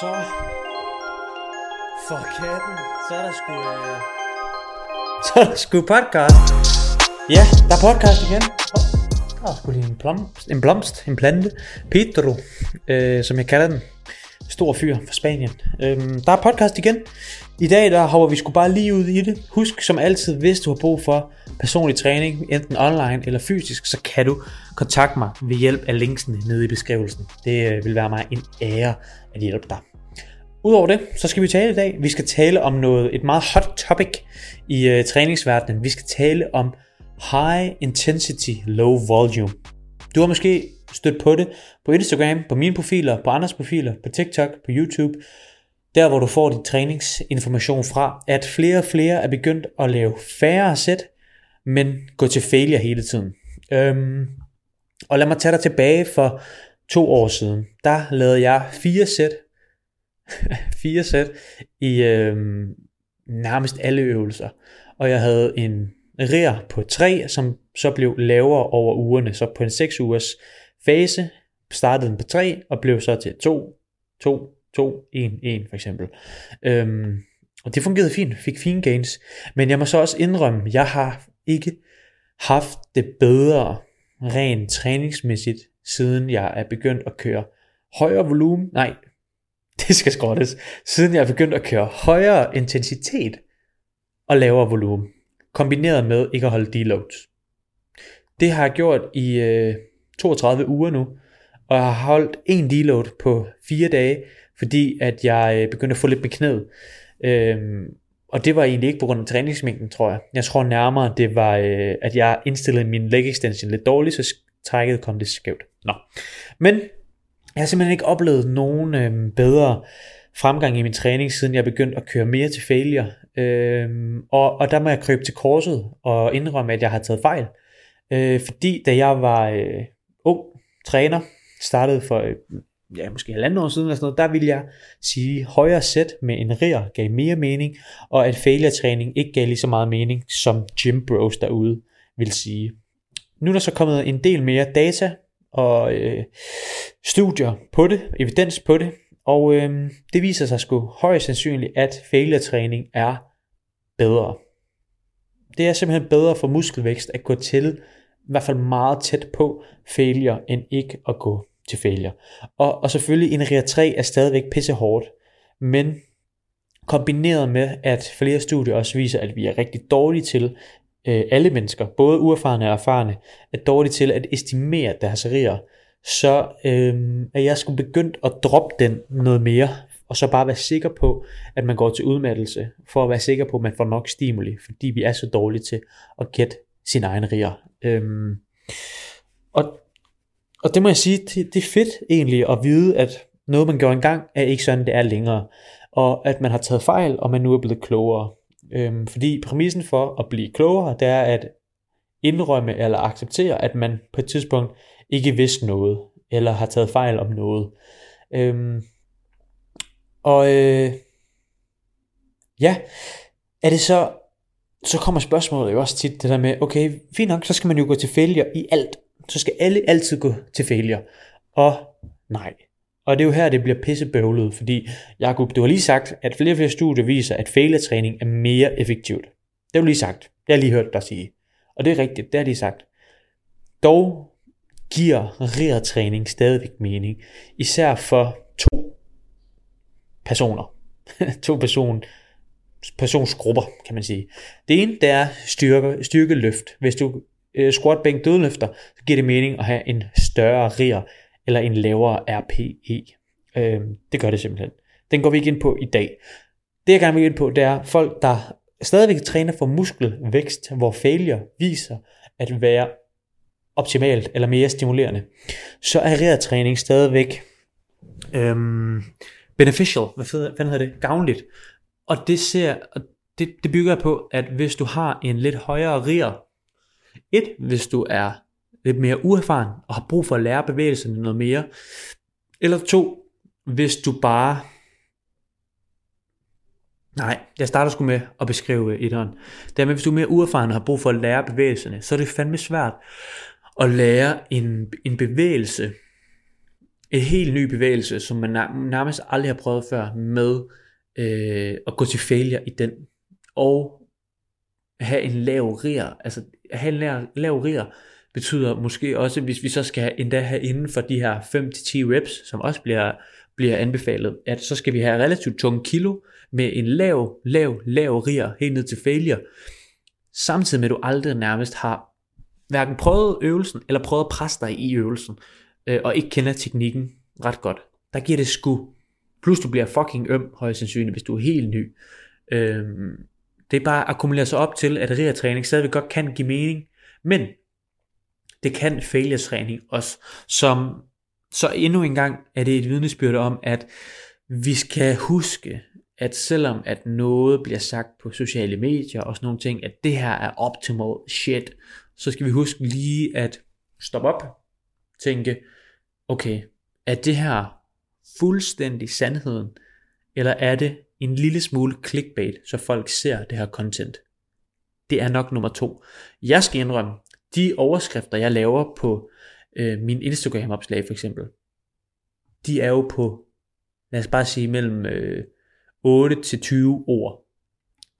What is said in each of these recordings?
Så for katten, så er der sgu, øh... så er der sgu podcast. Ja, der er podcast igen. Oh, der er sgu lige en blomst, en blomst, en plante. Pedro, øh, som jeg kalder den. Stor fyr fra Spanien. Øhm, der er podcast igen. I dag der hopper vi sgu bare lige ud i det. Husk som altid, hvis du har brug for personlig træning, enten online eller fysisk, så kan du kontakte mig ved hjælp af linksene nede i beskrivelsen. Det øh, vil være mig en ære at hjælpe dig. Udover det, så skal vi tale i dag. Vi skal tale om noget, et meget hot topic i øh, træningsverdenen. Vi skal tale om high intensity, low volume. Du har måske stødt på det på Instagram, på mine profiler, på andres profiler, på TikTok, på YouTube. Der hvor du får din træningsinformation fra, at flere og flere er begyndt at lave færre sæt, men gå til failure hele tiden. Øhm, og lad mig tage dig tilbage for to år siden. Der lavede jeg fire sæt, fire sæt i øhm, nærmest alle øvelser. Og jeg havde en rer på 3, som så blev lavere over ugerne. Så på en 6 ugers fase startede den på 3 og blev så til 2, 2, 2, 1, 1 for eksempel. Øhm, og det fungerede fint, fik fine gains. Men jeg må så også indrømme, jeg har ikke haft det bedre rent træningsmæssigt, siden jeg er begyndt at køre højere volumen. Nej, det skal skrottes. Siden jeg er begyndt at køre højere intensitet og lavere volumen, kombineret med ikke at holde deloads. Det har jeg gjort i øh, 32 uger nu, og jeg har holdt en deload på fire dage, fordi at jeg øh, begyndte at få lidt med knæet. Øhm, og det var egentlig ikke på grund af træningsmængden, tror jeg. Jeg tror nærmere, det var, øh, at jeg indstillede min leg extension lidt dårligt, så trækket kom lidt skævt. Nå. Men jeg har simpelthen ikke oplevet nogen øh, bedre fremgang i min træning, siden jeg begyndte at køre mere til failure. Øh, og, og der må jeg krybe til korset og indrømme, at jeg har taget fejl. Øh, fordi da jeg var øh, ung træner, startede for øh, ja, måske halvanden år siden eller sådan noget, der ville jeg sige, højere sæt med en rir gav mere mening, og at failure træning ikke gav lige så meget mening, som gym bros derude vil sige. Nu er der så kommet en del mere data og øh, studier på det, evidens på det, og øh, det viser sig sgu højst sandsynligt, at failure træning er bedre. Det er simpelthen bedre for muskelvækst at gå til, i hvert fald meget tæt på failure, end ikke at gå til failure. Og, og selvfølgelig en RIA 3 er stadigvæk pisse hårdt, men kombineret med, at flere studier også viser, at vi er rigtig dårlige til, øh, alle mennesker, både uerfarne og erfarne, er dårlige til at estimere deres rier, så øh, er jeg skulle begyndt at droppe den noget mere, og så bare være sikker på, at man går til udmattelse, for at være sikker på, at man får nok stimuli, fordi vi er så dårlige til at gætte sin egen riger. Øh, og og det må jeg sige, det, det er fedt egentlig at vide, at noget man gjorde engang, er ikke sådan, det er længere. Og at man har taget fejl, og man nu er blevet klogere. Øhm, fordi præmissen for at blive klogere, det er at indrømme eller acceptere, at man på et tidspunkt ikke vidste noget, eller har taget fejl om noget. Øhm, og øh, ja, er det så, så kommer spørgsmålet jo også tit det der med, okay, fint nok, så skal man jo gå til failure i alt så skal alle altid gå til failure. Og nej. Og det er jo her, det bliver pissebøvlet, fordi Jacob, du har lige sagt, at flere og flere studier viser, at failure-træning er mere effektivt. Det har du lige sagt. Det har jeg lige hørt dig sige. Og det er rigtigt, det har de sagt. Dog giver træning stadigvæk mening, især for to personer. to person, personsgrupper, kan man sige. Det ene, det er styrke, styrkeløft. Hvis du øh, squat, bænk, dødløfter, så giver det mening at have en større RIR eller en lavere RPE. Øh, det gør det simpelthen. Den går vi ikke ind på i dag. Det jeg gerne vil ind på, det er folk, der stadigvæk træner for muskelvækst, hvor failure viser at være optimalt eller mere stimulerende, så er træning stadigvæk øhm, beneficial, hvad hedder det, gavnligt. Og det ser, det, det bygger på, at hvis du har en lidt højere rier, et, hvis du er lidt mere uerfaren og har brug for at lære bevægelserne noget mere. Eller to, hvis du bare... Nej, jeg starter sgu med at beskrive øh, etteren. Dermed, med, hvis du er mere uerfaren og har brug for at lære bevægelserne, så er det fandme svært at lære en, en bevægelse en helt ny bevægelse, som man nærmest aldrig har prøvet før, med øh, at gå til failure i den, og have en lav rier, altså have en lav, lav rier, betyder måske også, hvis vi så skal endda have inden for de her 5-10 reps, som også bliver, bliver anbefalet, at så skal vi have relativt tunge kilo med en lav, lav, lav rier helt ned til failure, samtidig med at du aldrig nærmest har hverken prøvet øvelsen, eller prøvet at presse dig i øvelsen, øh, og ikke kender teknikken ret godt. Der giver det sku. Plus du bliver fucking øm, højst sandsynligt, hvis du er helt ny. Øh, det er bare at akkumulere sig op til, at RIA-træning stadigvæk godt kan give mening, men det kan failure-træning også, som så endnu en gang er det et vidnesbyrd om, at vi skal huske, at selvom at noget bliver sagt på sociale medier og sådan nogle ting, at det her er optimal shit, så skal vi huske lige at stoppe op, tænke, okay, er det her fuldstændig sandheden, eller er det en lille smule clickbait, så folk ser det her content? Det er nok nummer to. Jeg skal indrømme, de overskrifter, jeg laver på øh, min Instagram-opslag for eksempel, de er jo på, lad os bare sige, mellem øh, 8 til 20 ord.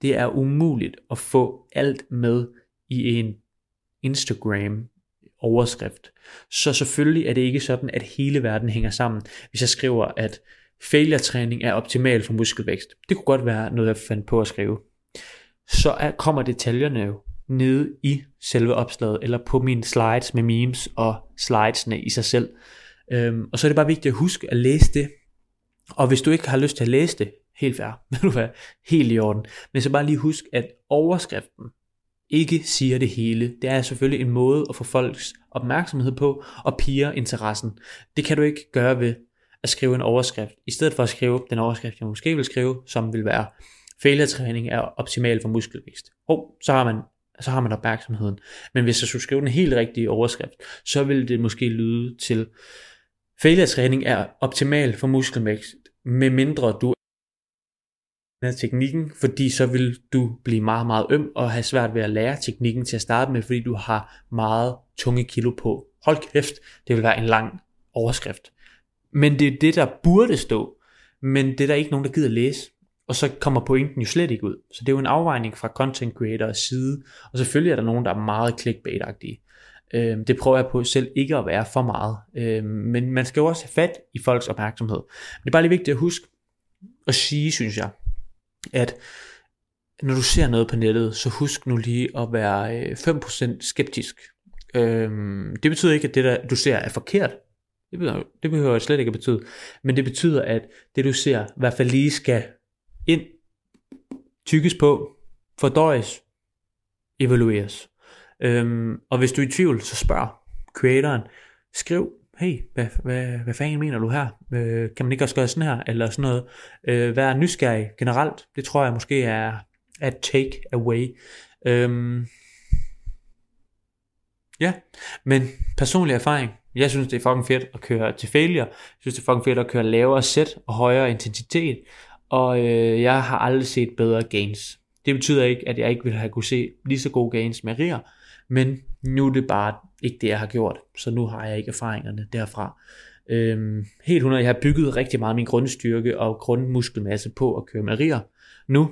Det er umuligt at få alt med i en Instagram overskrift. Så selvfølgelig er det ikke sådan, at hele verden hænger sammen. Hvis jeg skriver, at failure-træning er optimal for muskelvækst. Det kunne godt være noget, jeg fandt på at skrive. Så er, kommer detaljerne jo nede i selve opslaget, eller på mine slides med memes og slidesne i sig selv. Øhm, og så er det bare vigtigt at huske at læse det. Og hvis du ikke har lyst til at læse det, helt fair, vil du være helt i orden. Men så bare lige husk, at overskriften ikke siger det hele. Det er selvfølgelig en måde at få folks opmærksomhed på og pige interessen. Det kan du ikke gøre ved at skrive en overskrift. I stedet for at skrive den overskrift, jeg måske vil skrive, som vil være failure-træning er optimal for muskelvækst. Hov, så har man så har man opmærksomheden. Men hvis jeg skulle skrive den helt rigtige overskrift, så ville det måske lyde til failure-træning er optimal for muskelvækst, med mindre du af teknikken, fordi så vil du blive meget, meget øm og have svært ved at lære teknikken til at starte med, fordi du har meget tunge kilo på. Hold kæft, det vil være en lang overskrift. Men det er det, der burde stå, men det er der ikke nogen, der gider læse. Og så kommer pointen jo slet ikke ud. Så det er jo en afvejning fra content creators side. Og selvfølgelig er der nogen, der er meget clickbait-agtige. Øh, det prøver jeg på selv ikke at være for meget. øh, men man skal jo også have fat i folks opmærksomhed. Men det er bare lige vigtigt at huske at sige, synes jeg, at når du ser noget på nettet, så husk nu lige at være øh, 5% skeptisk. Øhm, det betyder ikke, at det der du ser er forkert. Det behøver, det behøver slet ikke at betyde. Men det betyder, at det du ser i hvert fald lige skal ind, tykkes på, fordøjes, evalueres. Øhm, og hvis du er i tvivl, så spørg creatoren. Skriv, hey, hvad, hvad, hvad fanden mener du her? Øh, kan man ikke også gøre sådan her? Eller sådan noget. Øh, vær nysgerrig generelt. Det tror jeg måske er at take away. Øhm, ja, men personlig erfaring. Jeg synes, det er fucking fedt at køre til failure. Jeg synes, det er fucking fedt at køre lavere sæt og højere intensitet. Og øh, jeg har aldrig set bedre gains. Det betyder ikke, at jeg ikke ville have kunne se lige så gode gains med rier. Men nu er det bare ikke det, jeg har gjort, så nu har jeg ikke erfaringerne derfra. Øhm, helt 100, jeg har bygget rigtig meget min grundstyrke og grundmuskelmasse på at køre med rier. Nu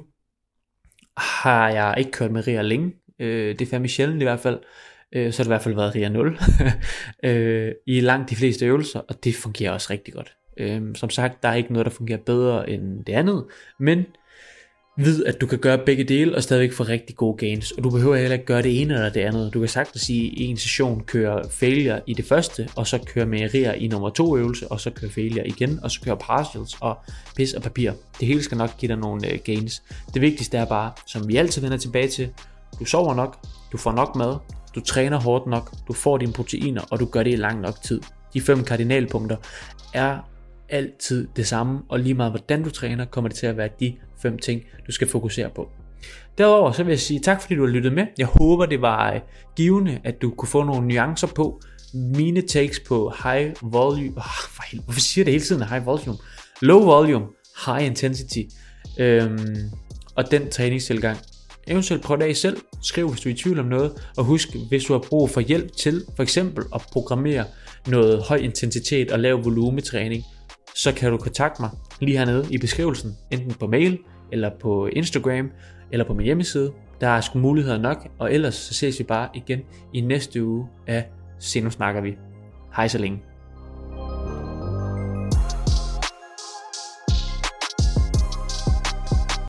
har jeg ikke kørt med rier længe, øh, det er fandme sjældent i hvert fald, øh, så har det i hvert fald været rier 0 øh, i langt de fleste øvelser, og det fungerer også rigtig godt. Øhm, som sagt, der er ikke noget, der fungerer bedre end det andet, men Vid, at du kan gøre begge dele og stadigvæk få rigtig gode gains. Og du behøver heller ikke gøre det ene eller det andet. Du kan sagtens sige, at en session kører failure i det første, og så kører mejerier i nummer to øvelse, og så kører failure igen, og så kører partials og pis og papir. Det hele skal nok give dig nogle øh, gains. Det vigtigste er bare, som vi altid vender tilbage til, du sover nok, du får nok mad, du træner hårdt nok, du får dine proteiner, og du gør det i lang nok tid. De fem kardinalpunkter er altid det samme, og lige meget hvordan du træner, kommer det til at være de fem ting, du skal fokusere på. Derudover så vil jeg sige tak fordi du har lyttet med. Jeg håber det var øh, givende, at du kunne få nogle nuancer på mine takes på high volume. Oh, for helvede, hvorfor siger det hele tiden high volume? Low volume, high intensity. Øhm, og den træningstilgang. Eventuelt prøv det af selv. Skriv hvis du er i tvivl om noget. Og husk, hvis du har brug for hjælp til for eksempel at programmere noget høj intensitet og lav volumetræning, så kan du kontakte mig lige hernede i beskrivelsen, enten på mail, eller på Instagram, eller på min hjemmeside. Der er sgu muligheder nok, og ellers så ses vi bare igen i næste uge af Senu snakker vi. Hej så længe.